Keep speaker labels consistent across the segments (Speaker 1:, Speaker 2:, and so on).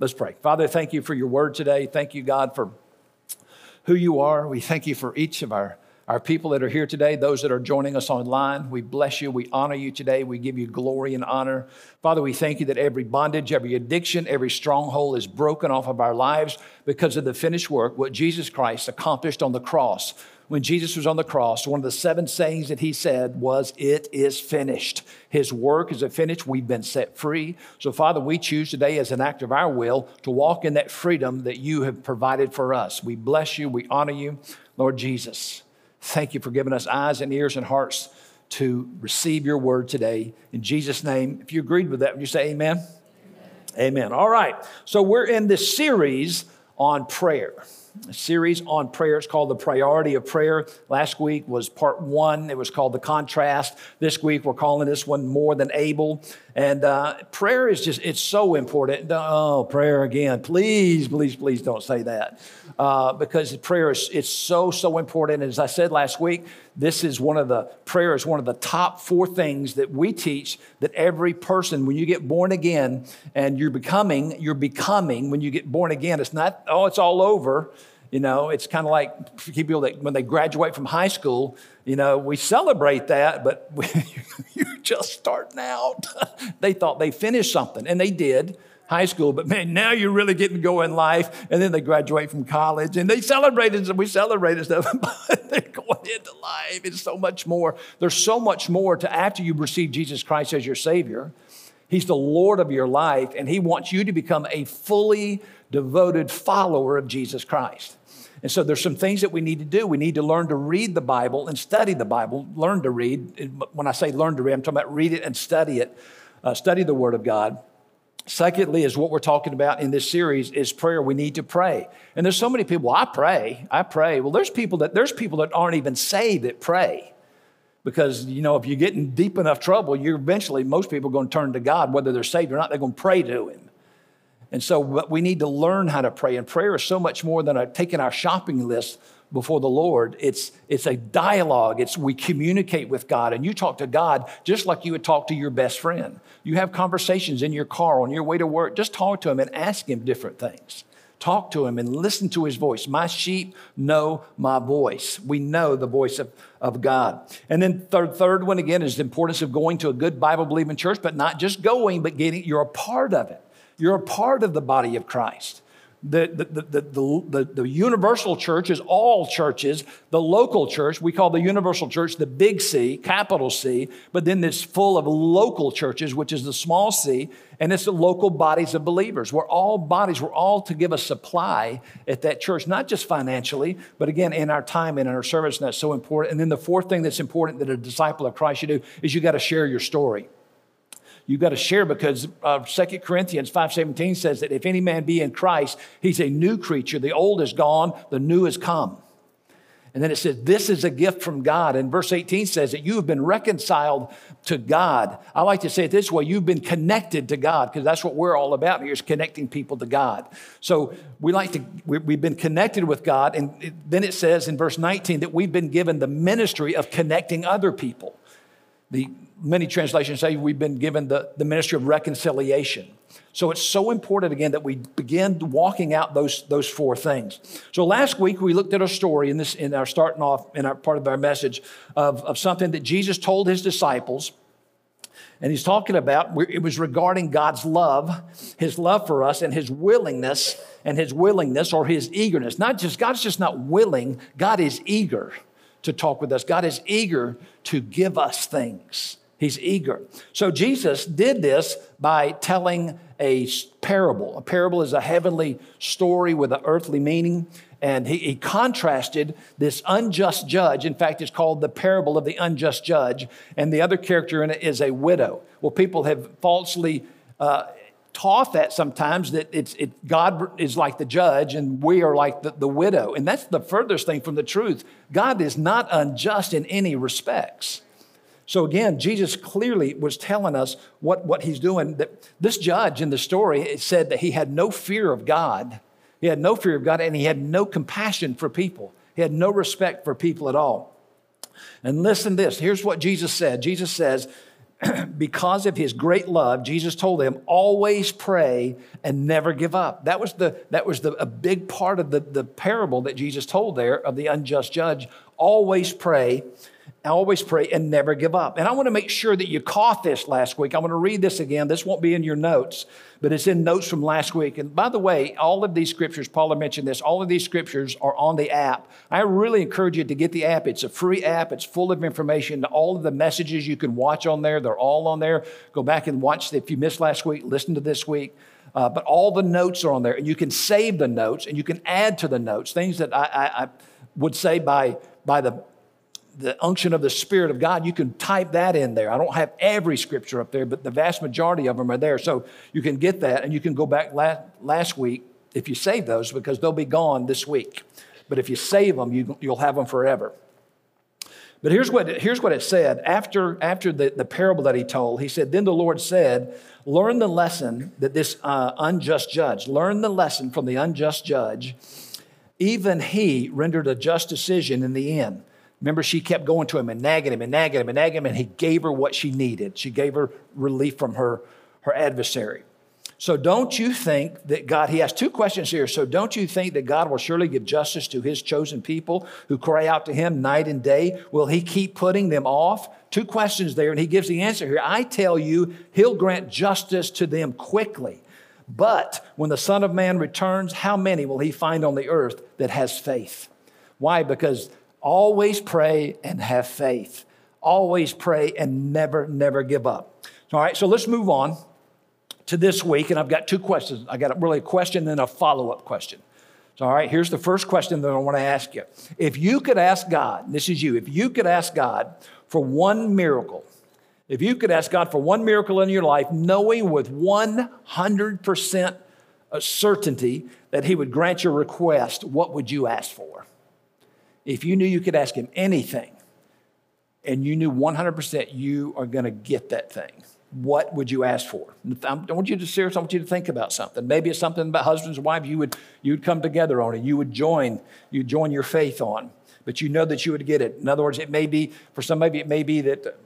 Speaker 1: Let's pray. Father, thank you for your word today. Thank you, God, for who you are. We thank you for each of our, our people that are here today, those that are joining us online. We bless you. We honor you today. We give you glory and honor. Father, we thank you that every bondage, every addiction, every stronghold is broken off of our lives because of the finished work, what Jesus Christ accomplished on the cross when Jesus was on the cross, one of the seven sayings that he said was, It is finished. His work is finished. We've been set free. So, Father, we choose today as an act of our will to walk in that freedom that you have provided for us. We bless you. We honor you. Lord Jesus, thank you for giving us eyes and ears and hearts to receive your word today. In Jesus' name, if you agreed with that, would you say amen? Amen. amen. All right. So, we're in this series on prayer series on prayer. It's called The Priority of Prayer. Last week was part one, it was called The Contrast. This week, we're calling this one More Than Able. And uh, prayer is just, it's so important. Oh, prayer again. Please, please, please don't say that. Uh, because prayer is it's so, so important. As I said last week, this is one of the, prayer is one of the top four things that we teach that every person, when you get born again and you're becoming, you're becoming, when you get born again, it's not, oh, it's all over. You know, it's kind of like people that when they graduate from high school, you know, we celebrate that, but you're just starting out. they thought they finished something, and they did high school, but man, now you're really getting to go in life. And then they graduate from college and they celebrated, and we celebrated stuff, but they're going into life. It's so much more. There's so much more to after you receive Jesus Christ as your Savior. He's the Lord of your life, and He wants you to become a fully devoted follower of Jesus Christ. And so there's some things that we need to do. We need to learn to read the Bible and study the Bible. Learn to read. When I say learn to read, I'm talking about read it and study it. Uh, study the Word of God. Secondly, is what we're talking about in this series is prayer. We need to pray. And there's so many people, I pray, I pray. Well, there's people that there's people that aren't even saved that pray. Because, you know, if you get in deep enough trouble, you're eventually, most people are going to turn to God, whether they're saved or not, they're going to pray to Him. And so we need to learn how to pray. And prayer is so much more than a, taking our shopping list before the Lord. It's, it's a dialogue. It's we communicate with God. And you talk to God just like you would talk to your best friend. You have conversations in your car on your way to work. Just talk to him and ask him different things. Talk to him and listen to his voice. My sheep know my voice. We know the voice of, of God. And then third, third one again is the importance of going to a good Bible believing church, but not just going, but getting you're a part of it. You're a part of the body of Christ. The, the, the, the, the, universal church is all churches. The local church, we call the universal church the big C, capital C, but then it's full of local churches, which is the small c, and it's the local bodies of believers. We're all bodies, we're all to give a supply at that church, not just financially, but again, in our time and in our service, and that's so important. And then the fourth thing that's important that a disciple of Christ should do is you got to share your story you've got to share because uh, 2 corinthians 5.17 says that if any man be in christ he's a new creature. The old is gone the new has come. And then it says this is a gift from god. And verse 18 says that you have been reconciled to god. I like to say it this way you've been connected to god because that's what we're all about here is connecting people to god. So we like to we've been connected with god. And then it says in verse 19 that we've been given the ministry of connecting other people the many translations say we've been given the, the ministry of reconciliation. So it's so important again that we begin walking out those, those four things. So last week we looked at a story in this in our starting off in our part of our message of, of something that Jesus told his disciples. And he's talking about it was regarding God's love, his love for us, and his willingness, and his willingness or his eagerness. Not just God's just not willing, God is eager to talk with us. God is eager to give us things. He's eager. So Jesus did this by telling a parable. A parable is a heavenly story with an earthly meaning. And he, he, contrasted this unjust judge. In fact, it's called the parable of the unjust judge. And the other character in it is a widow. Well, people have falsely uh, taught that sometimes that it's, it, God is like the judge and we are like the, the widow. And that's the furthest thing from the truth. God is not unjust in any respects. So again, Jesus clearly was telling us what, what he's doing. That this judge in the story said that he had no fear of God. He had no fear of God and he had no compassion for people. He had no respect for people at all. And listen to this. Here's what Jesus said. Jesus says, because of his great love, Jesus told them, always pray and never give up. That was, the, that was the, a big part of the, the parable that Jesus told there of the unjust judge. Always pray always pray and never give up. And I want to make sure that you caught this last week. I'm going to read this again. This won't be in your notes, but it's in notes from last week. And by the way, all of these scriptures, Paula mentioned this, all of these scriptures are on the app. I really encourage you to get the app. It's a free app, it's full of information. All of the messages you can watch on there, they're all on there. Go back and watch. If you missed last week, listen to this week. Uh, but all the notes are on there, and you can save the notes and you can add to the notes things that I, I, I would say by, by the the unction of the Spirit of God, you can type that in there. I don't have every scripture up there, but the vast majority of them are there. So you can get that and you can go back last, last week if you save those because they'll be gone this week. But if you save them, you, you'll have them forever. But here's what, here's what it said after, after the, the parable that he told. He said, Then the Lord said, Learn the lesson that this uh, unjust judge, learn the lesson from the unjust judge. Even he rendered a just decision in the end. Remember, she kept going to him and nagging him and nagging him and nagging him, and he gave her what she needed. She gave her relief from her, her adversary. So don't you think that God, he has two questions here. So don't you think that God will surely give justice to his chosen people who cry out to him night and day? Will he keep putting them off? Two questions there, and he gives the answer here. I tell you, he'll grant justice to them quickly. But when the Son of Man returns, how many will he find on the earth that has faith? Why? Because Always pray and have faith. Always pray and never, never give up. All right, so let's move on to this week. And I've got two questions. I got really a question and a follow up question. So, all right, here's the first question that I want to ask you. If you could ask God, this is you, if you could ask God for one miracle, if you could ask God for one miracle in your life, knowing with 100% certainty that He would grant your request, what would you ask for? If you knew you could ask him anything and you knew 100% you are going to get that thing, what would you ask for? I want you to serious. I want you to think about something. Maybe it's something about husbands and wives you would you would come together on it. You would join you join your faith on, but you know that you would get it. In other words, it may be for some. Maybe it may be that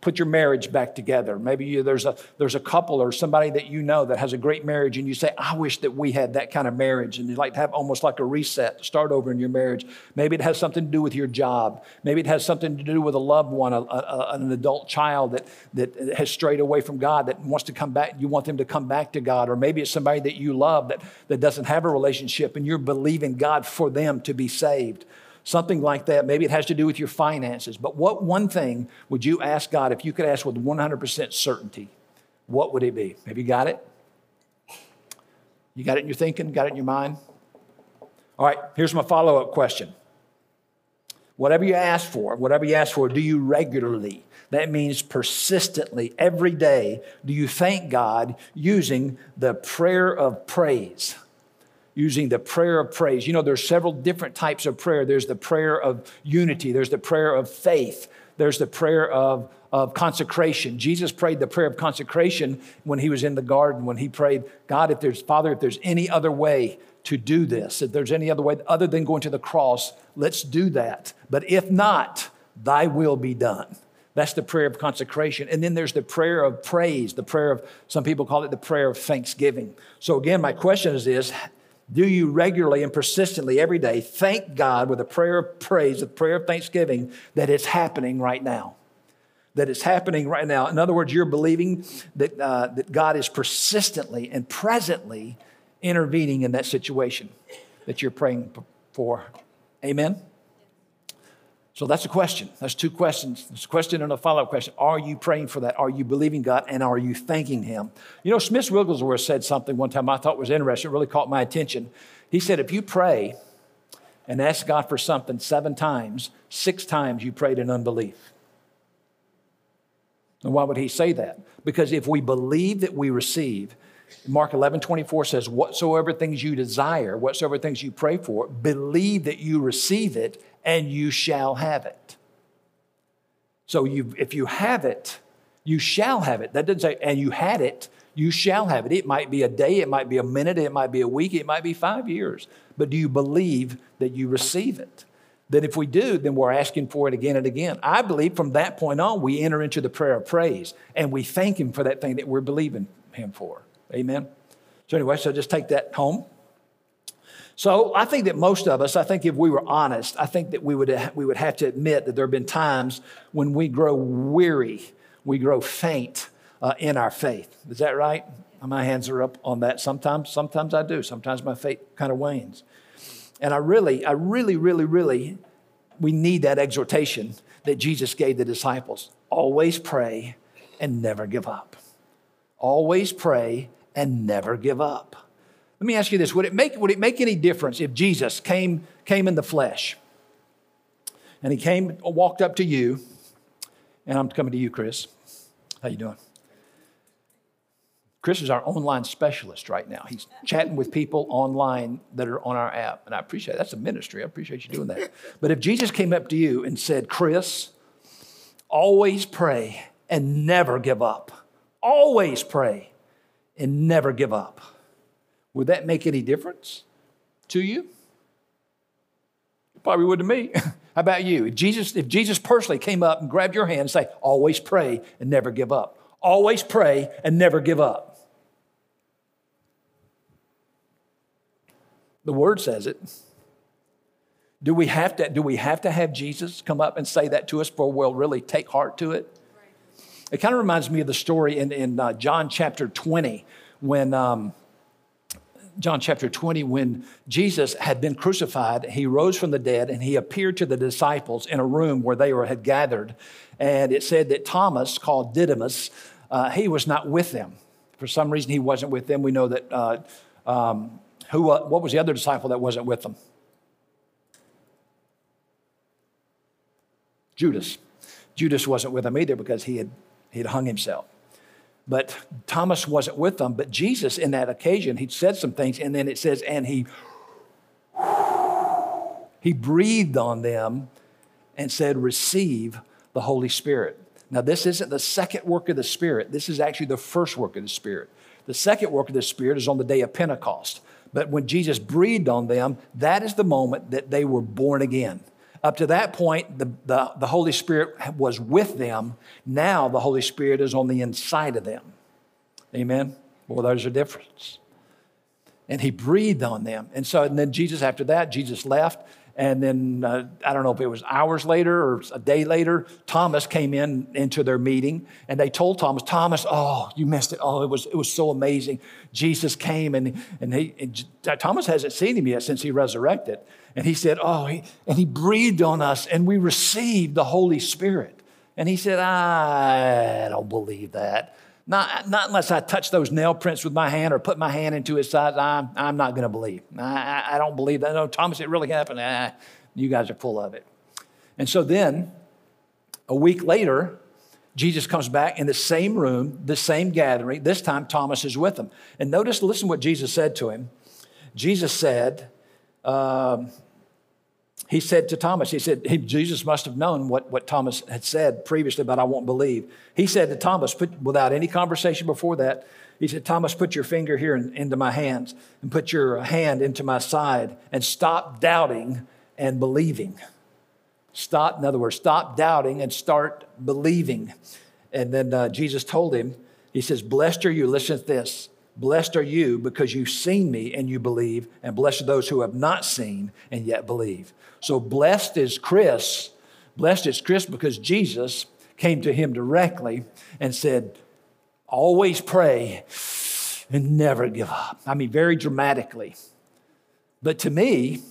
Speaker 1: put your marriage back together. Maybe you, there's, a, there's a couple or somebody that you know that has a great marriage, and you say, I wish that we had that kind of marriage. And you'd like to have almost like a reset, start over in your marriage. Maybe it has something to do with your job. Maybe it has something to do with a loved one, a, a, an adult child that, that has strayed away from God, that wants to come back. You want them to come back to God. Or maybe it's somebody that you love that, that doesn't have a relationship, and you're believing God for them to be saved something like that. Maybe it has to do with your finances. But what one thing would you ask God if you could ask with 100% certainty? What would it be? Have you got it? You got it in your thinking? Got it in your mind? All right, here's my follow up question. Whatever you ask for, whatever you ask for, do you regularly? That means persistently, every day, do you thank God using the prayer of praise? Using the prayer of praise. You know, there's several different types of prayer. There's the prayer of unity, there's the prayer of faith, there's the prayer of, of consecration. Jesus prayed the prayer of consecration when he was in the garden, when he prayed, God, if there's, Father, if there's any other way to do this, if there's any other way other than going to the cross, let's do that. But if not, thy will be done. That's the prayer of consecration. And then there's the prayer of praise, the prayer of, some people call it the prayer of thanksgiving. So again, my question is this do you regularly and persistently every day thank God with a prayer of praise, a prayer of thanksgiving that it's happening right now? That it's happening right now. In other words, you're believing that, uh, that God is persistently and presently intervening in that situation that you're praying for. Amen? So that's a question. That's two questions. It's a question and a follow up question. Are you praying for that? Are you believing God and are you thanking Him? You know, Smith Wigglesworth said something one time I thought was interesting, it really caught my attention. He said, if you pray and ask God for something seven times, six times you prayed in unbelief. And why would he say that? Because if we believe that we receive, Mark 11, 24 says, Whatsoever things you desire, whatsoever things you pray for, believe that you receive it and you shall have it. So you, if you have it, you shall have it. That doesn't say, and you had it, you shall have it. It might be a day, it might be a minute, it might be a week, it might be five years. But do you believe that you receive it? that if we do, then we're asking for it again and again. I believe from that point on, we enter into the prayer of praise and we thank Him for that thing that we're believing Him for. Amen. So, anyway, so just take that home. So, I think that most of us, I think if we were honest, I think that we would, we would have to admit that there have been times when we grow weary, we grow faint uh, in our faith. Is that right? My hands are up on that. Sometimes, sometimes I do. Sometimes my faith kind of wanes. And I really, I really, really, really, we need that exhortation that Jesus gave the disciples. Always pray and never give up. Always pray and never give up. Let me ask you this would it make, would it make any difference if Jesus came, came in the flesh and he came, walked up to you, and I'm coming to you, Chris. How you doing? Chris is our online specialist right now. He's chatting with people online that are on our app, and I appreciate it. That's a ministry. I appreciate you doing that. But if Jesus came up to you and said, Chris, always pray and never give up, always pray and never give up, would that make any difference to you? Probably would to me. How about you? If Jesus, if Jesus personally came up and grabbed your hand and say, always pray and never give up. Always pray and never give up. The word says it. Do we have to, do we have, to have Jesus come up and say that to us for we'll really take heart to it? It kind of reminds me of the story in, in uh, John chapter 20 when. Um, John chapter 20, when Jesus had been crucified, he rose from the dead and he appeared to the disciples in a room where they were, had gathered. And it said that Thomas, called Didymus, uh, he was not with them. For some reason, he wasn't with them. We know that uh, um, who, uh, what was the other disciple that wasn't with them? Judas. Judas wasn't with them either because he had, he had hung himself. But Thomas wasn't with them. But Jesus, in that occasion, he said some things, and then it says, and he he breathed on them and said, Receive the Holy Spirit. Now, this isn't the second work of the Spirit. This is actually the first work of the Spirit. The second work of the Spirit is on the day of Pentecost. But when Jesus breathed on them, that is the moment that they were born again. Up to that point, the, the, the Holy Spirit was with them. Now the Holy Spirit is on the inside of them. Amen? Well, there's a difference. And he breathed on them. And so, and then Jesus, after that, Jesus left. And then uh, I don't know if it was hours later or a day later, Thomas came in into their meeting and they told Thomas, Thomas, oh, you missed it. Oh, it was, it was so amazing. Jesus came and, and, he, and Thomas hasn't seen him yet since he resurrected. And he said, oh, he, and he breathed on us and we received the Holy Spirit. And he said, I don't believe that. Not, not unless I touch those nail prints with my hand or put my hand into his side, I'm, I'm not going to believe. I, I, don't believe that. No, Thomas, it really happened. Ah, you guys are full of it. And so then, a week later, Jesus comes back in the same room, the same gathering. This time, Thomas is with him. And notice, listen what Jesus said to him. Jesus said, um, he said to Thomas, he said, he, Jesus must have known what, what Thomas had said previously, but I won't believe. He said to Thomas, put, without any conversation before that, he said, Thomas, put your finger here in, into my hands and put your hand into my side and stop doubting and believing. Stop, in other words, stop doubting and start believing. And then uh, Jesus told him, He says, Blessed are you, listen to this. Blessed are you because you've seen me and you believe, and blessed are those who have not seen and yet believe. So blessed is Chris. Blessed is Chris because Jesus came to him directly and said, Always pray and never give up. I mean, very dramatically. But to me,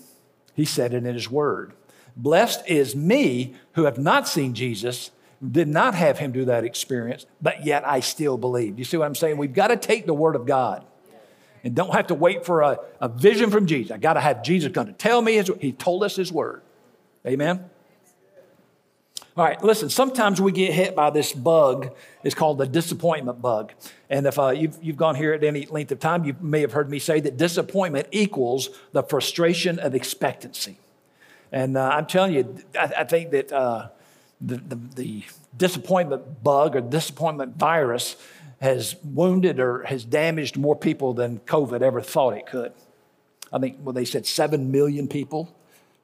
Speaker 1: he said it in his word. Blessed is me who have not seen Jesus, did not have him do that experience, but yet I still believe. You see what I'm saying? We've got to take the word of God and don't have to wait for a, a vision from Jesus. I got to have Jesus come to tell me his, he told us his word. Amen. All right, listen, sometimes we get hit by this bug. It's called the disappointment bug. And if uh, you've, you've gone here at any length of time, you may have heard me say that disappointment equals the frustration of expectancy. And uh, I'm telling you, I, I think that uh, the, the, the disappointment bug or disappointment virus has wounded or has damaged more people than COVID ever thought it could. I think, well, they said 7 million people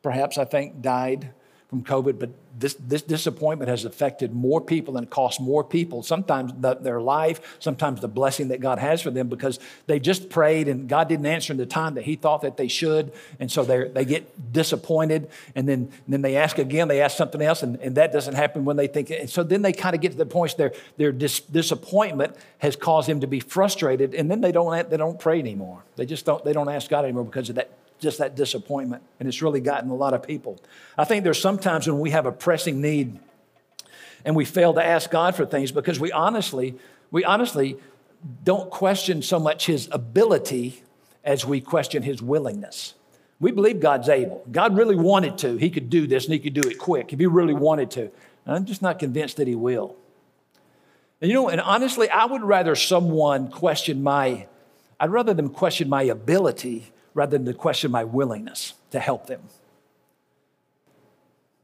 Speaker 1: perhaps, I think, died from COVID, but this, this disappointment has affected more people and cost more people, sometimes the, their life, sometimes the blessing that God has for them because they just prayed and God didn't answer in the time that He thought that they should. And so they get disappointed. And then, and then they ask again, they ask something else, and, and that doesn't happen when they think. And so then they kind of get to the point where their, their dis, disappointment has caused them to be frustrated. And then they don't, they don't pray anymore. They just don't, they don't ask God anymore because of that just that disappointment. And it's really gotten a lot of people. I think there's sometimes when we have a pressing need and we fail to ask God for things because we honestly, we honestly don't question so much his ability as we question his willingness. We believe God's able. God really wanted to. He could do this and he could do it quick if he really wanted to. And I'm just not convinced that he will. And you know, and honestly, I would rather someone question my, I'd rather them question my ability rather than to question my willingness to help them.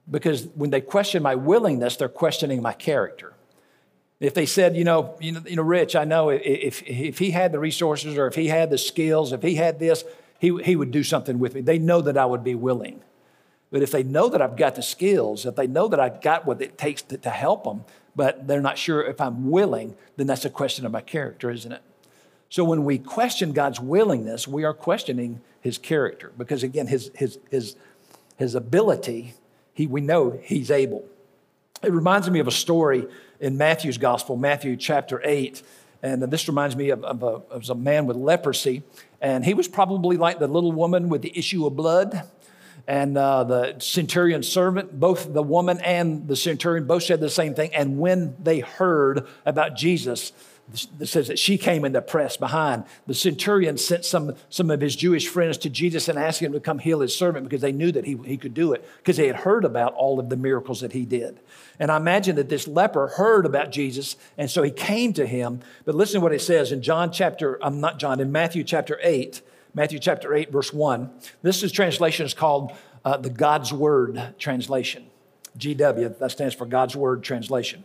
Speaker 1: Because when they question my willingness, they're questioning my character. If they said, you know, you know, you know Rich, I know if, if he had the resources or if he had the skills, if he had this, he, he would do something with me. They know that I would be willing. But if they know that I've got the skills, if they know that I've got what it takes to, to help them, but they're not sure if I'm willing, then that's a question of my character, isn't it? So when we question God's willingness, we are questioning his character because, again, his, his, his, his ability, he, we know he's able. It reminds me of a story in Matthew's gospel, Matthew chapter 8. And this reminds me of, of, a, of a man with leprosy. And he was probably like the little woman with the issue of blood and uh, the centurion servant, both the woman and the centurion both said the same thing. And when they heard about Jesus, it says that she came in the press behind. The centurion sent some, some of his Jewish friends to Jesus and asked him to come heal his servant because they knew that he, he could do it, because they had heard about all of the miracles that he did. And I imagine that this leper heard about Jesus, and so he came to him. But listen to what it says in John chapter, I'm not John, in Matthew chapter 8, Matthew chapter 8, verse 1. This is translation is called uh, the God's Word translation. GW, that stands for God's Word translation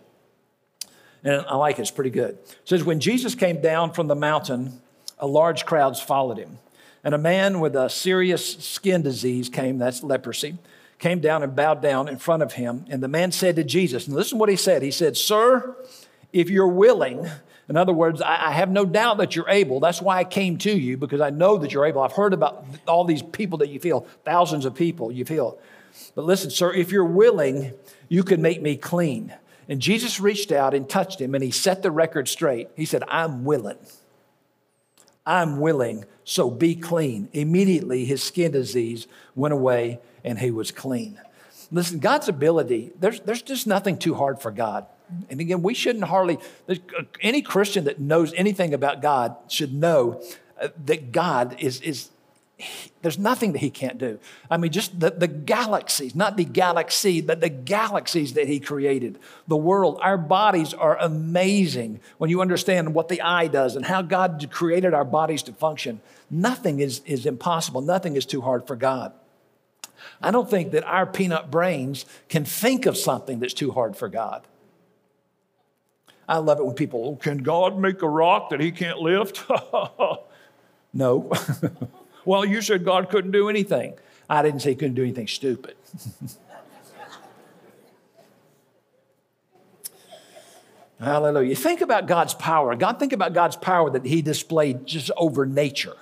Speaker 1: and I like it, it's pretty good. It says, When Jesus came down from the mountain, a large crowds followed him. And a man with a serious skin disease came, that's leprosy, came down and bowed down in front of him. And the man said to Jesus, and listen to what he said. He said, Sir, if you're willing, in other words, I, have no doubt that you're able. That's why I came to you, because I know that you're able. I've heard about all these people that you feel, thousands of people you feel. But listen, sir, if you're willing, you can make me clean. And Jesus reached out and touched him and he set the record straight. He said, I'm willing. I'm willing, so be clean. Immediately, his skin disease went away and he was clean. Listen, God's ability, there's, there's just nothing too hard for God. And again, we shouldn't hardly, any Christian that knows anything about God should know uh, that God is, is there's nothing that he can't do. I mean, just the, the galaxies, not the galaxy, but the galaxies that he created, the world. Our bodies are amazing when you understand what the eye does and how God created our bodies to function. Nothing is, is impossible, nothing is too hard for God. I don't think that our peanut brains can think of something that's too hard for God. I love it when people, oh, can God make a rock that he can't lift? no. Well, you said God couldn't do anything. I didn't say he couldn't do anything stupid. Hallelujah. Think about God's power. God, think about God's power that He displayed just over nature,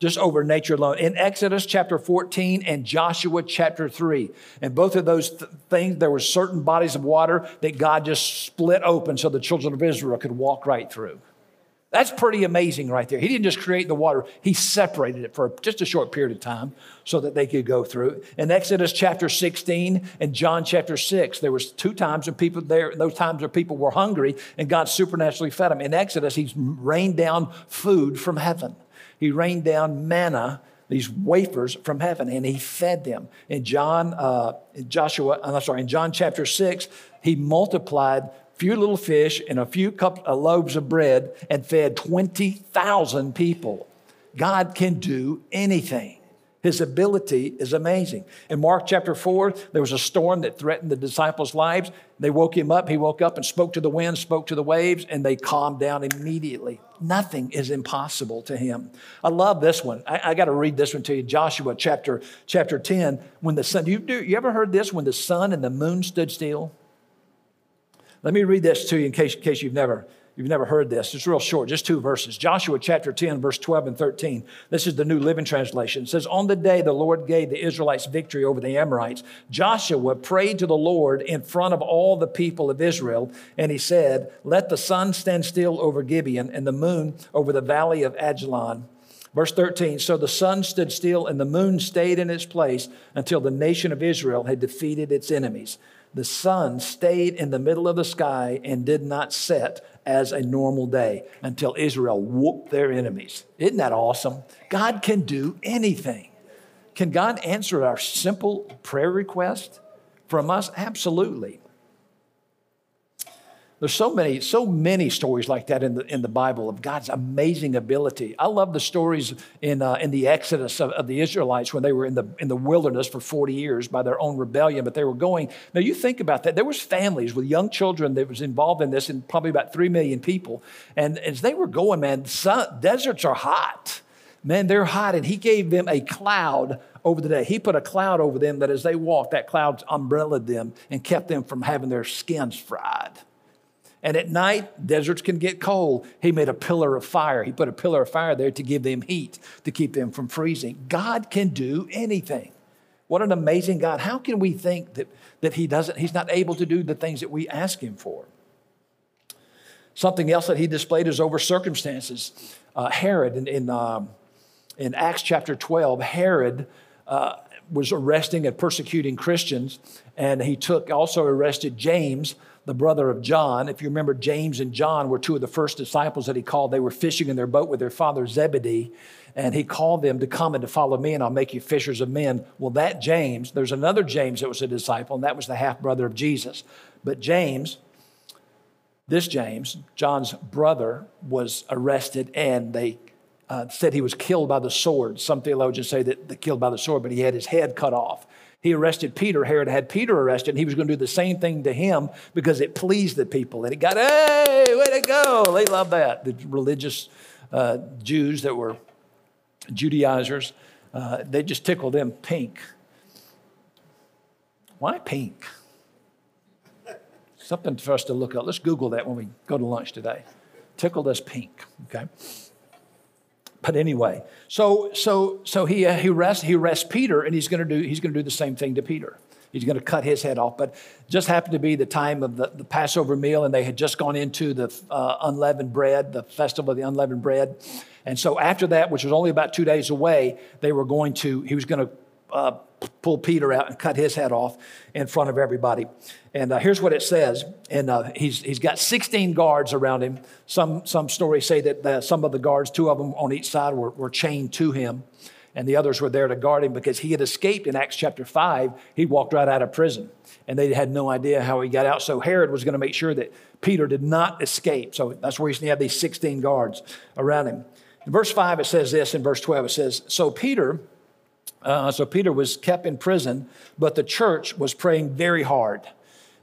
Speaker 1: just over nature alone. In Exodus chapter 14 and Joshua chapter 3. And both of those th- things, there were certain bodies of water that God just split open so the children of Israel could walk right through. That's pretty amazing right there. He didn't just create the water, he separated it for just a short period of time so that they could go through. In Exodus chapter 16 and John chapter 6, there was two times when people there, those times where people were hungry and God supernaturally fed them. In Exodus, he's rained down food from heaven. He rained down manna these wafers from heaven and he fed them in john uh, joshua i'm sorry in john chapter 6 he multiplied few little fish and a few cup, uh, loaves of bread and fed 20,000 people. God can do anything. His ability is amazing. In Mark chapter 4, there was a storm that threatened the disciples' lives. They woke him up. He woke up and spoke to the wind, spoke to the waves, and they calmed down immediately. Nothing is impossible to him. I love this one. I, I got to read this one to you. Joshua chapter, chapter 10. When the sun, you, do, you ever heard this? When the sun and the moon stood still? Let me read this to you in case, in case you've never You've never heard this. It's real short, just two verses. Joshua chapter 10, verse 12 and 13. This is the New Living Translation. It says, On the day the Lord gave the Israelites victory over the Amorites, Joshua prayed to the Lord in front of all the people of Israel, and he said, Let the sun stand still over Gibeon and the moon over the valley of Ajalon. Verse 13 So the sun stood still and the moon stayed in its place until the nation of Israel had defeated its enemies. The sun stayed in the middle of the sky and did not set as a normal day until Israel whooped their enemies. Isn't that awesome? God can do anything. Can God answer our simple prayer request from us? Absolutely. There's so many, so many stories like that in the, in the Bible of God's amazing ability. I love the stories in, uh, in the Exodus of, of, the Israelites when they were in the, in the wilderness for 40 years by their own rebellion, but they were going. Now you think about that. There was families with young children that was involved in this and probably about 3 million people. And as they were going, man, sun, deserts are hot. Man, they're hot. And he gave them a cloud over the day. He put a cloud over them that as they walked, that cloud umbrellaed them and kept them from having their skins fried. And at night, deserts can get cold. He made a pillar of fire. He put a pillar of fire there to give them heat, to keep them from freezing. God can do anything. What an amazing God. How can we think that, that he doesn't, he's not able to do the things that we ask him for? Something else that he displayed is over circumstances. Uh, Herod, in, in, um, in, Acts chapter 12, Herod uh, was arresting and persecuting Christians, and he took also arrested James, the brother of John. If you remember, James and John were two of the first disciples that he called. They were fishing in their boat with their father Zebedee, and he called them to come and to follow me, and I'll make you fishers of men. Well, that James, there's another James that was a disciple, and that was the half brother of Jesus. But James, this James, John's brother, was arrested, and they uh, said he was killed by the sword. Some theologians say that they killed by the sword, but he had his head cut off. He arrested Peter. Herod had Peter arrested, and he was going to do the same thing to him because it pleased the people. And it got, hey, way to go. They love that. The religious uh, Jews that were Judaizers, uh, they just tickled them pink. Why pink? Something for us to look up. Let's Google that when we go to lunch today. Tickled us pink, okay? But anyway, so so so he uh, he arrests he arrests Peter, and he's going to do he's going to do the same thing to Peter. He's going to cut his head off. But just happened to be the time of the, the Passover meal, and they had just gone into the uh, unleavened bread, the festival of the unleavened bread. And so after that, which was only about two days away, they were going to he was going to uh, pull Peter out and cut his head off in front of everybody. And uh, here's what it says. And uh, he's, he's got 16 guards around him. Some, some stories say that the, some of the guards, two of them on each side, were, were chained to him. And the others were there to guard him because he had escaped in Acts chapter 5. He walked right out of prison. And they had no idea how he got out. So Herod was going to make sure that Peter did not escape. So that's where he had these 16 guards around him. In verse 5, it says this. In verse 12, it says, So Peter uh, so Peter was kept in prison, but the church was praying very hard.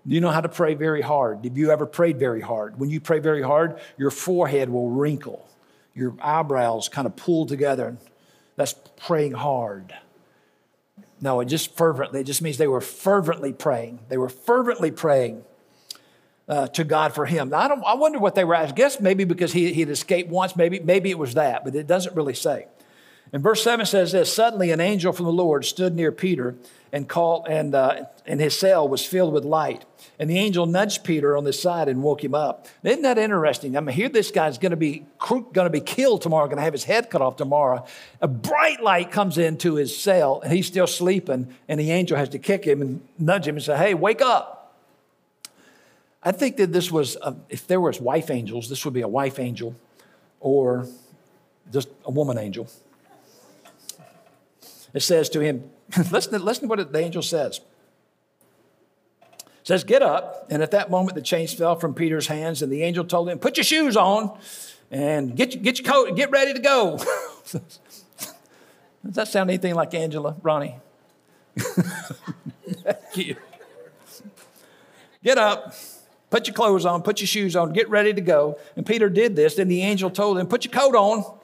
Speaker 1: You know how to pray very hard? Have you ever prayed very hard? When you pray very hard, your forehead will wrinkle, your eyebrows kind of pull together. That's praying hard. No, it just fervently. It just means they were fervently praying. They were fervently praying uh, to God for him. Now, I, don't, I wonder what they were. I guess maybe because he had escaped once. Maybe maybe it was that, but it doesn't really say. And verse 7 says this Suddenly an angel from the Lord stood near Peter and called, and, uh, and his cell was filled with light. And the angel nudged Peter on the side and woke him up. Isn't that interesting? I mean, here this guy's going to be going to be killed tomorrow, going to have his head cut off tomorrow. A bright light comes into his cell, and he's still sleeping. And the angel has to kick him and nudge him and say, "Hey, wake up!" I think that this was, a, if there was wife angels, this would be a wife angel, or just a woman angel. It says to him, listen, listen to what the angel says. It says, Get up. And at that moment, the chains fell from Peter's hands, and the angel told him, Put your shoes on and get, get your coat and get ready to go. Does that sound anything like Angela, Ronnie? Thank you. Get up, put your clothes on, put your shoes on, get ready to go. And Peter did this. Then the angel told him, Put your coat on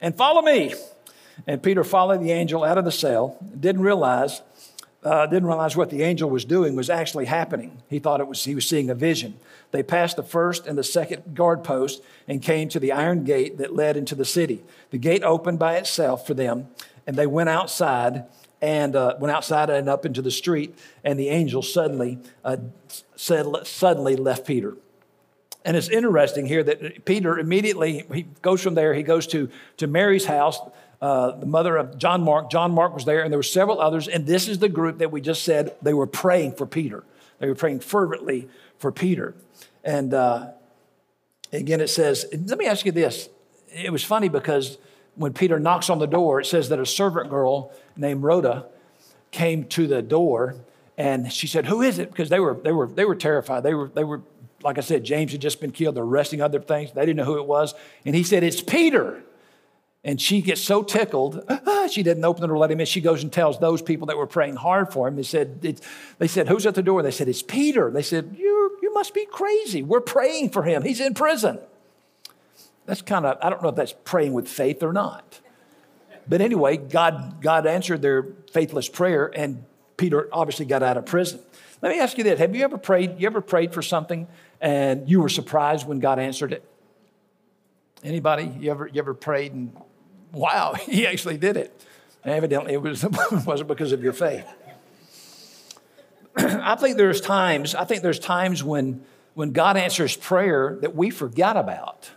Speaker 1: and follow me. And Peter followed the angel out of the cell, didn't realize. Uh, didn't realize what the angel was doing was actually happening. He thought it was he was seeing a vision. They passed the first and the second guard post and came to the iron gate that led into the city. The gate opened by itself for them, and they went outside and uh, went outside and up into the street. And the angel suddenly uh, said, suddenly left Peter. And it's interesting here that Peter immediately he goes from there. He goes to to Mary's house uh, the mother of John Mark. John Mark was there, and there were several others. And this is the group that we just said they were praying for Peter. They were praying fervently for Peter. And uh, again, it says, let me ask you this. It was funny because when Peter knocks on the door, it says that a servant girl named Rhoda came to the door and she said, Who is it? Because they were, they were, they were terrified. They were, they were, like I said, James had just been killed. They're arresting other things. They didn't know who it was. And he said, It's Peter. And she gets so tickled, ah, she didn't open the door to let him in. She goes and tells those people that were praying hard for him. They said, they said, Who's at the door? They said, It's Peter. They said, you you must be crazy. We're praying for him. He's in prison. That's kind of, I don't know if that's praying with faith or not. But anyway, God, God answered their faithless prayer, and Peter obviously got out of prison. Let me ask you this: Have you ever prayed? You ever prayed for something and you were surprised when God answered it? Anybody? You ever you ever prayed and wow, he actually did it. And evidently, it, was, it wasn't because of your faith. I think there's times, I think there's times when, when God answers prayer that we forgot about.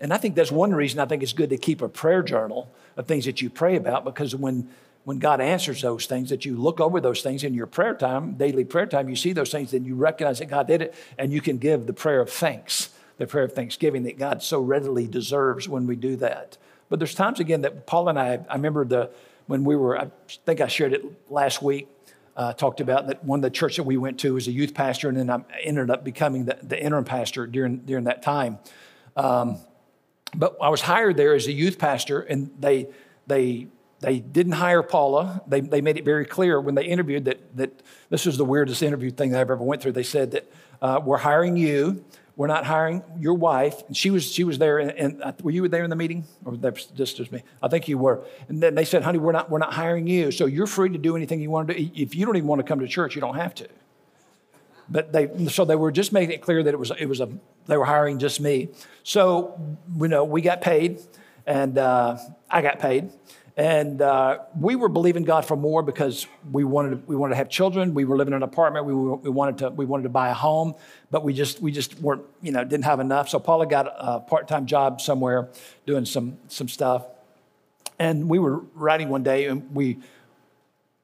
Speaker 1: And I think that's one reason I think it's good to keep a prayer journal of things that you pray about because when, when God answers those things, that you look over those things in your prayer time, daily prayer time, you see those things, then you recognize that God did it, and you can give the prayer of thanks, the prayer of thanksgiving that God so readily deserves when we do that. But there's times again that Paula and I, I remember the when we were, I think I shared it last week, uh, talked about that one of the church that we went to was a youth pastor, and then I ended up becoming the, the interim pastor during during that time. Um, but I was hired there as a youth pastor, and they they they didn't hire Paula. They, they made it very clear when they interviewed that, that this was the weirdest interview thing that I've ever went through. They said that uh, we're hiring you we're not hiring your wife. And she was, she was there, and, uh, were you there in the meeting? Or that's just, just me? I think you were. And then they said, honey, we're not, we're not hiring you. So you're free to do anything you want to do. If you don't even want to come to church, you don't have to. But they, so they were just making it clear that it was, it was a, they were hiring just me. So, you know, we got paid, and uh, I got paid. And uh, we were believing God for more because we wanted to, we wanted to have children. We were living in an apartment. We, we, wanted to we wanted to buy a home, but we just we just weren't you know didn't have enough. So Paula got a part time job somewhere doing some some stuff, and we were writing one day, and we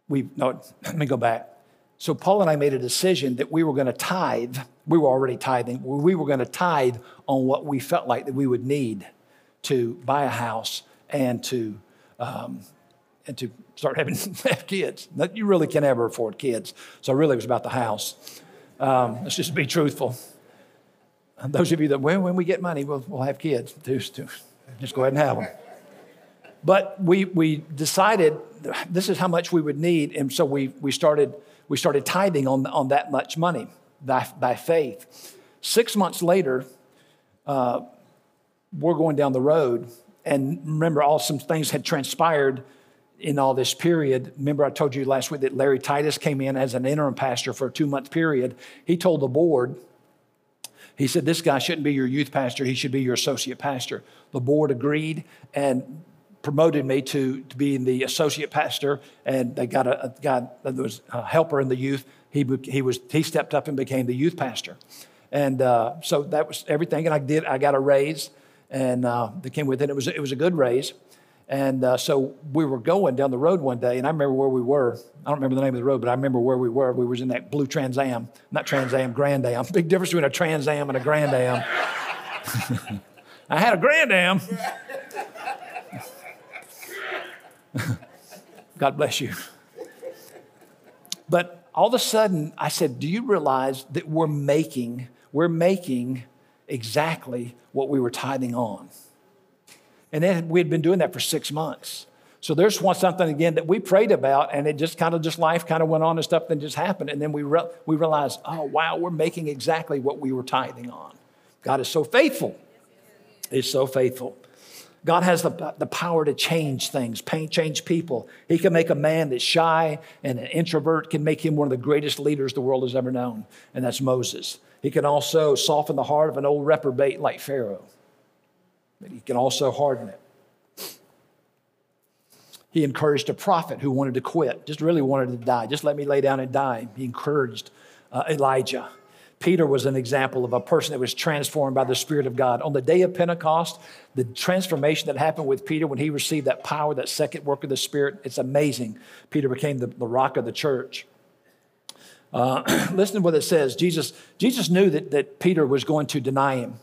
Speaker 1: we no let me go back. So Paula and I made a decision that we were going to tithe. We were already tithing. We were going to tithe on what we felt like that we would need to buy a house and to um, and to start having have kids. You really can never afford kids. So really, it was about the house. Um, let's just be truthful. And those of you that, well, when we get money, we'll, we'll have kids. Just, just go ahead and have them. But we, we decided this is how much we would need. And so we, we, started, we started tithing on, on that much money by, by faith. Six months later, uh, we're going down the road and remember, all some things had transpired in all this period. Remember, I told you last week that Larry Titus came in as an interim pastor for a two month period. He told the board, he said, This guy shouldn't be your youth pastor, he should be your associate pastor. The board agreed and promoted me to, to being the associate pastor, and they got a, a guy that was a helper in the youth. He, he, was, he stepped up and became the youth pastor. And uh, so that was everything. And I did, I got a raise and uh, they came with it. It was, it was a good raise. And uh, so we were going down the road one day, and I remember where we were. I don't remember the name of the road, but I remember where we were. We was in that blue Trans Am, not Trans Am, Grand Am. Big difference between a Trans Am and a Grand Am. I had a Grand Am. God bless you. But all of a sudden, I said, "Do you realize that we're making we're making exactly what we were tithing on. And then we had been doing that for six months. So there's one something again that we prayed about, and it just kind of just life kind of went on and stuff then just happened, and then we re- we realized, oh wow, we're making exactly what we were tithing on. God is so faithful. He's so faithful. God has the, the power to change things, change people. He can make a man that's shy and an introvert, can make him one of the greatest leaders the world has ever known, and that's Moses. He can also soften the heart of an old reprobate like Pharaoh, but he can also harden it. He encouraged a prophet who wanted to quit, just really wanted to die. Just let me lay down and die. He encouraged uh, Elijah. Peter was an example of a person that was transformed by the Spirit of God. On the day of Pentecost, the transformation that happened with Peter when he received that power, that second work of the Spirit, it's amazing. Peter became the, the rock of the church. Uh, listen to what it says. Jesus, Jesus knew that, that Peter was going to deny him.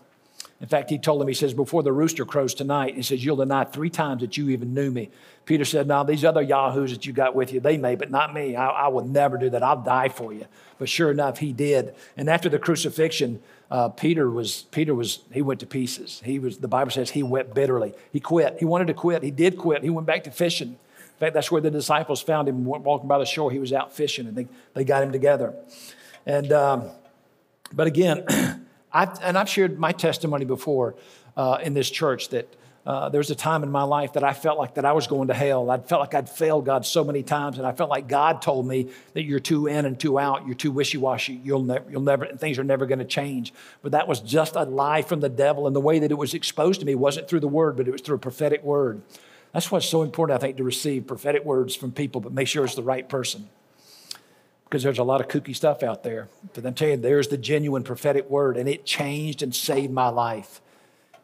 Speaker 1: In fact, he told him, he says, before the rooster crows tonight, he says, you'll deny three times that you even knew me. Peter said, now these other yahoos that you got with you, they may, but not me. I, I will never do that. I'll die for you. But sure enough, he did. And after the crucifixion, uh, Peter was, Peter was, he went to pieces. He was, the Bible says he wept bitterly. He quit. He wanted to quit. He did quit. He went back to fishing. In fact, that's where the disciples found him walking by the shore. He was out fishing and they, they got him together. And, um, but again, I've, and I've shared my testimony before uh, in this church that uh, there was a time in my life that I felt like that I was going to hell. I felt like I'd failed God so many times, and I felt like God told me that you're too in and too out. You're too wishy-washy. You'll never, you'll never, things are never going to change. But that was just a lie from the devil, and the way that it was exposed to me wasn't through the word, but it was through a prophetic word. That's what's so important, I think, to receive prophetic words from people, but make sure it's the right person because there's a lot of kooky stuff out there. But I'm telling you, there's the genuine prophetic word, and it changed and saved my life.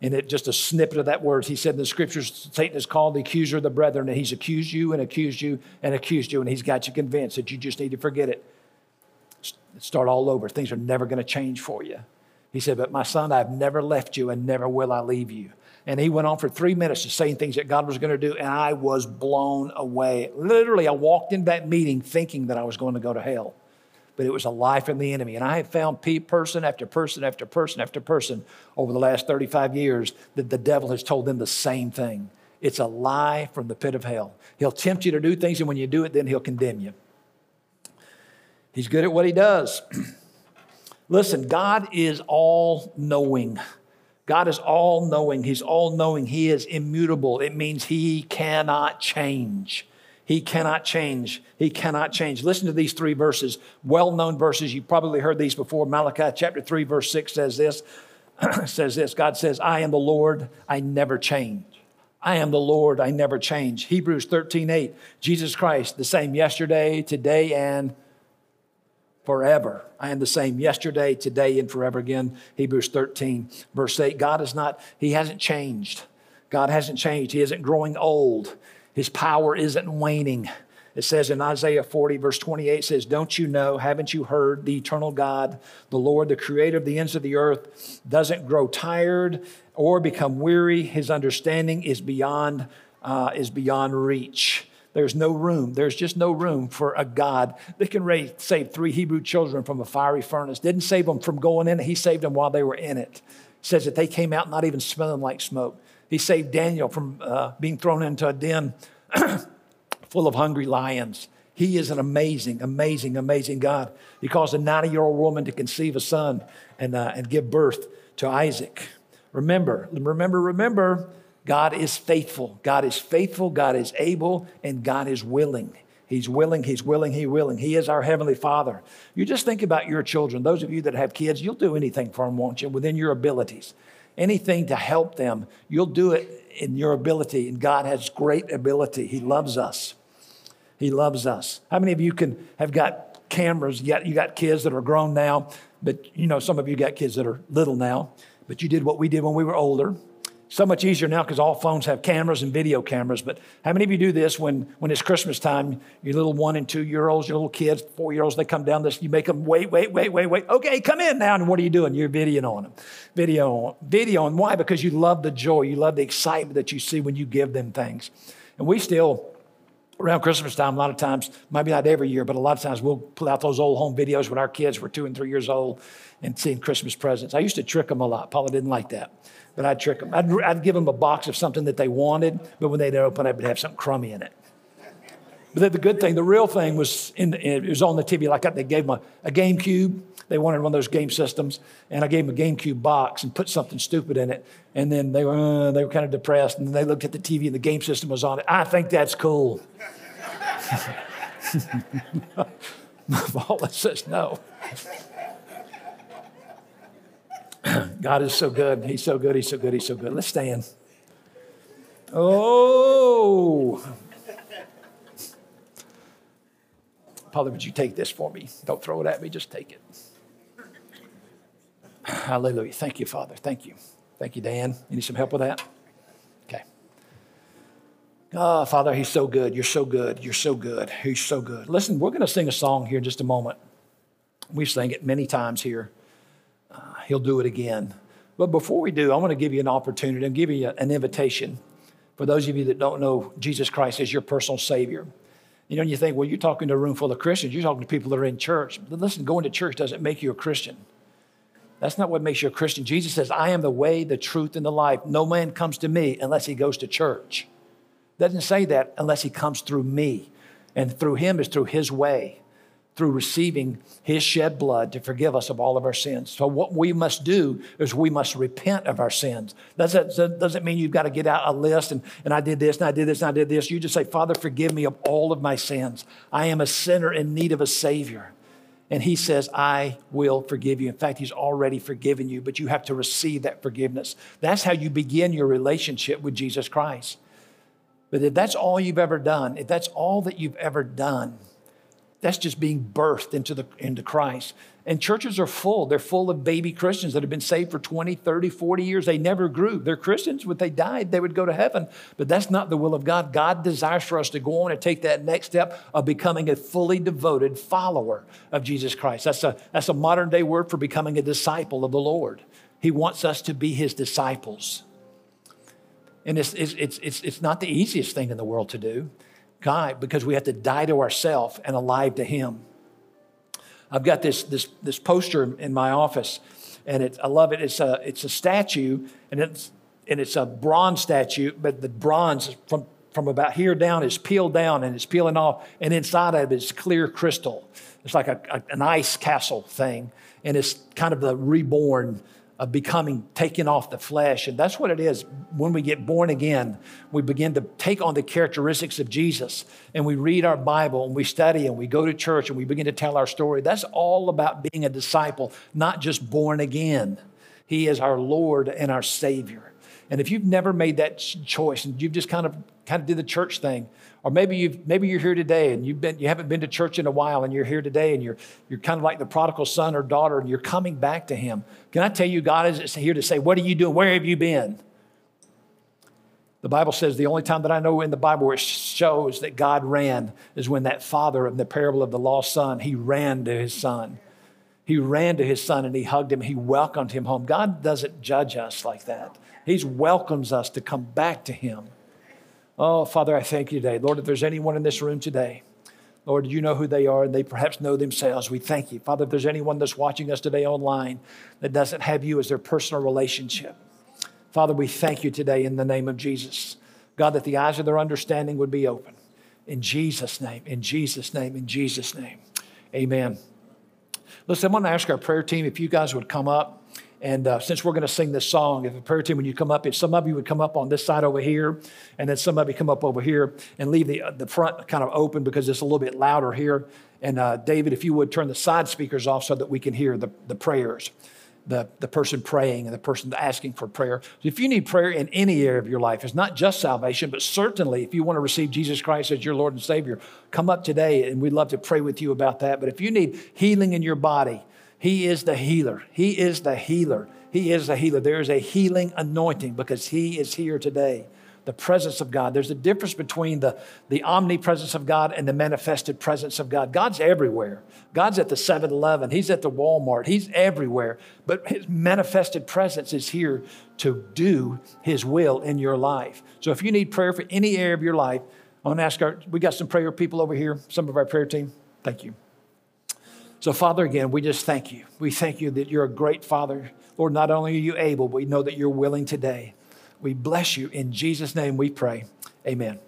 Speaker 1: And it just a snippet of that word. He said in the scriptures, Satan is called the accuser of the brethren, and he's accused you and accused you and accused you, and he's got you convinced that you just need to forget it. Start all over. Things are never going to change for you. He said, But my son, I've never left you and never will I leave you. And he went on for three minutes just saying things that God was going to do, and I was blown away. Literally, I walked in that meeting thinking that I was going to go to hell, but it was a lie from the enemy. And I have found person after person after person after person over the last 35 years that the devil has told them the same thing. It's a lie from the pit of hell. He'll tempt you to do things, and when you do it, then he'll condemn you. He's good at what he does. Listen, God is all knowing. God is all knowing. He's all knowing. He is immutable. It means He cannot change. He cannot change. He cannot change. Listen to these three verses, well known verses. You've probably heard these before. Malachi chapter 3, verse 6 says this says this God says, I am the Lord, I never change. I am the Lord, I never change. Hebrews 13, 8, Jesus Christ, the same yesterday, today, and forever. I am the same yesterday, today, and forever again. Hebrews 13, verse 8. God is not, He hasn't changed. God hasn't changed. He isn't growing old. His power isn't waning. It says in Isaiah 40, verse 28, says, Don't you know, haven't you heard the eternal God, the Lord, the creator of the ends of the earth, doesn't grow tired or become weary? His understanding is beyond, uh, is beyond reach. There's no room. There's just no room for a God that can raise, save three Hebrew children from a fiery furnace. Didn't save them from going in He saved them while they were in it. Says that they came out not even smelling like smoke. He saved Daniel from uh, being thrown into a den full of hungry lions. He is an amazing, amazing, amazing God. He caused a 90 year old woman to conceive a son and, uh, and give birth to Isaac. Remember, remember, remember, God is faithful. God is faithful. God is able, and God is willing. He's willing, He's willing, He's willing. He is our Heavenly Father. You just think about your children. Those of you that have kids, you'll do anything for them, won't you, within your abilities. Anything to help them, you'll do it in your ability. And God has great ability. He loves us. He loves us. How many of you can have got cameras? Got, you got kids that are grown now, but you know, some of you got kids that are little now, but you did what we did when we were older so much easier now because all phones have cameras and video cameras. But how many of you do this when, when it's Christmas time? Your little one and two year olds, your little kids, four year olds, they come down this, you make them wait, wait, wait, wait, wait. Okay, come in now. And what are you doing? You're videoing on them. Video, video. And why? Because you love the joy, you love the excitement that you see when you give them things. And we still, around Christmas time, a lot of times, maybe not every year, but a lot of times we'll pull out those old home videos when our kids were two and three years old and seeing Christmas presents. I used to trick them a lot. Paula didn't like that, but I'd trick them. I'd, I'd give them a box of something that they wanted, but when they'd open it, it would have something crummy in it. But the good thing, the real thing was in it was on the TV. Like they gave them a, a GameCube. They wanted one of those game systems, and I gave them a GameCube box and put something stupid in it. And then they were uh, they were kind of depressed, and then they looked at the TV and the game system was on it. I think that's cool. Paula says no. God is so good. He's so good. He's so good. He's so good. Let's stand. Oh. Father, would you take this for me? Don't throw it at me, just take it. Hallelujah. Thank you, Father. Thank you. Thank you, Dan. You need some help with that? Okay. Oh, Father, He's so good. You're so good. You're so good. He's so good. Listen, we're going to sing a song here in just a moment. We've sang it many times here. He'll do it again. But before we do, I want to give you an opportunity and give you an invitation for those of you that don't know Jesus Christ as your personal Savior. You know, you think, well, you're talking to a room full of Christians, you're talking to people that are in church. But listen, going to church doesn't make you a Christian. That's not what makes you a Christian. Jesus says, I am the way, the truth, and the life. No man comes to me unless he goes to church. Doesn't say that unless he comes through me. And through him is through his way through receiving his shed blood to forgive us of all of our sins. So, what we must do is we must repent of our sins. That, doesn't mean you've got to get out a list and, and I did this and I did this and I did this. You just say, Father, forgive me of all of my sins. I am a sinner in need of a Savior. And he says, I will forgive you. In fact, he's already forgiven you, but you have to receive that forgiveness. That's how you begin your relationship with Jesus Christ. But if that's all you've ever done, if that's all that you've ever done, that's just being birthed into, the, into Christ. And churches are full. They're full of baby Christians that have been saved for 20, 30, 40 years. They never grew. They're Christians. When they died, they would go to heaven. But that's not the will of God. God desires for us to go on and take that next step of becoming a fully devoted follower of Jesus Christ. That's a, that's a modern day word for becoming a disciple of the Lord. He wants us to be his disciples. And it's, it's, it's, it's not the easiest thing in the world to do. God because we have to die to ourselves and alive to Him. I've got this, this, this poster in my office, and it, I love it. It's a, it's a statue, and it's, and it's a bronze statue, but the bronze from, from about here down is peeled down and it's peeling off, and inside of it is clear crystal. It's like a, a, an ice castle thing, and it's kind of the reborn of becoming taken off the flesh. And that's what it is. When we get born again, we begin to take on the characteristics of Jesus and we read our Bible and we study and we go to church and we begin to tell our story. That's all about being a disciple, not just born again. He is our Lord and our Savior. And if you've never made that choice and you've just kind of kind of did the church thing, or maybe, you've, maybe you're here today and you've been, you haven't been to church in a while and you're here today and you're, you're kind of like the prodigal son or daughter and you're coming back to him. Can I tell you, God is here to say, What are you doing? Where have you been? The Bible says the only time that I know in the Bible where it shows that God ran is when that father in the parable of the lost son, he ran to his son. He ran to his son and he hugged him. He welcomed him home. God doesn't judge us like that. He welcomes us to come back to him. Oh, Father, I thank you today. Lord, if there's anyone in this room today, Lord, you know who they are and they perhaps know themselves. We thank you. Father, if there's anyone that's watching us today online that doesn't have you as their personal relationship, Father, we thank you today in the name of Jesus. God, that the eyes of their understanding would be open. In Jesus' name, in Jesus' name, in Jesus' name. Amen. Listen, I'm going to ask our prayer team if you guys would come up. And uh, since we're going to sing this song, if a prayer team, when you come up, if some of you would come up on this side over here, and then some of you come up over here and leave the, uh, the front kind of open because it's a little bit louder here. And uh, David, if you would turn the side speakers off so that we can hear the, the prayers, the, the person praying and the person asking for prayer. So if you need prayer in any area of your life, it's not just salvation, but certainly if you want to receive Jesus Christ as your Lord and Savior, come up today and we'd love to pray with you about that. But if you need healing in your body, he is the healer. He is the healer. He is the healer. There is a healing anointing because He is here today. The presence of God. There's a difference between the, the omnipresence of God and the manifested presence of God. God's everywhere. God's at the 7 Eleven, He's at the Walmart, He's everywhere. But His manifested presence is here to do His will in your life. So if you need prayer for any area of your life, I want to ask our, we got some prayer people over here, some of our prayer team. Thank you. So, Father, again, we just thank you. We thank you that you're a great Father. Lord, not only are you able, we know that you're willing today. We bless you. In Jesus' name we pray. Amen.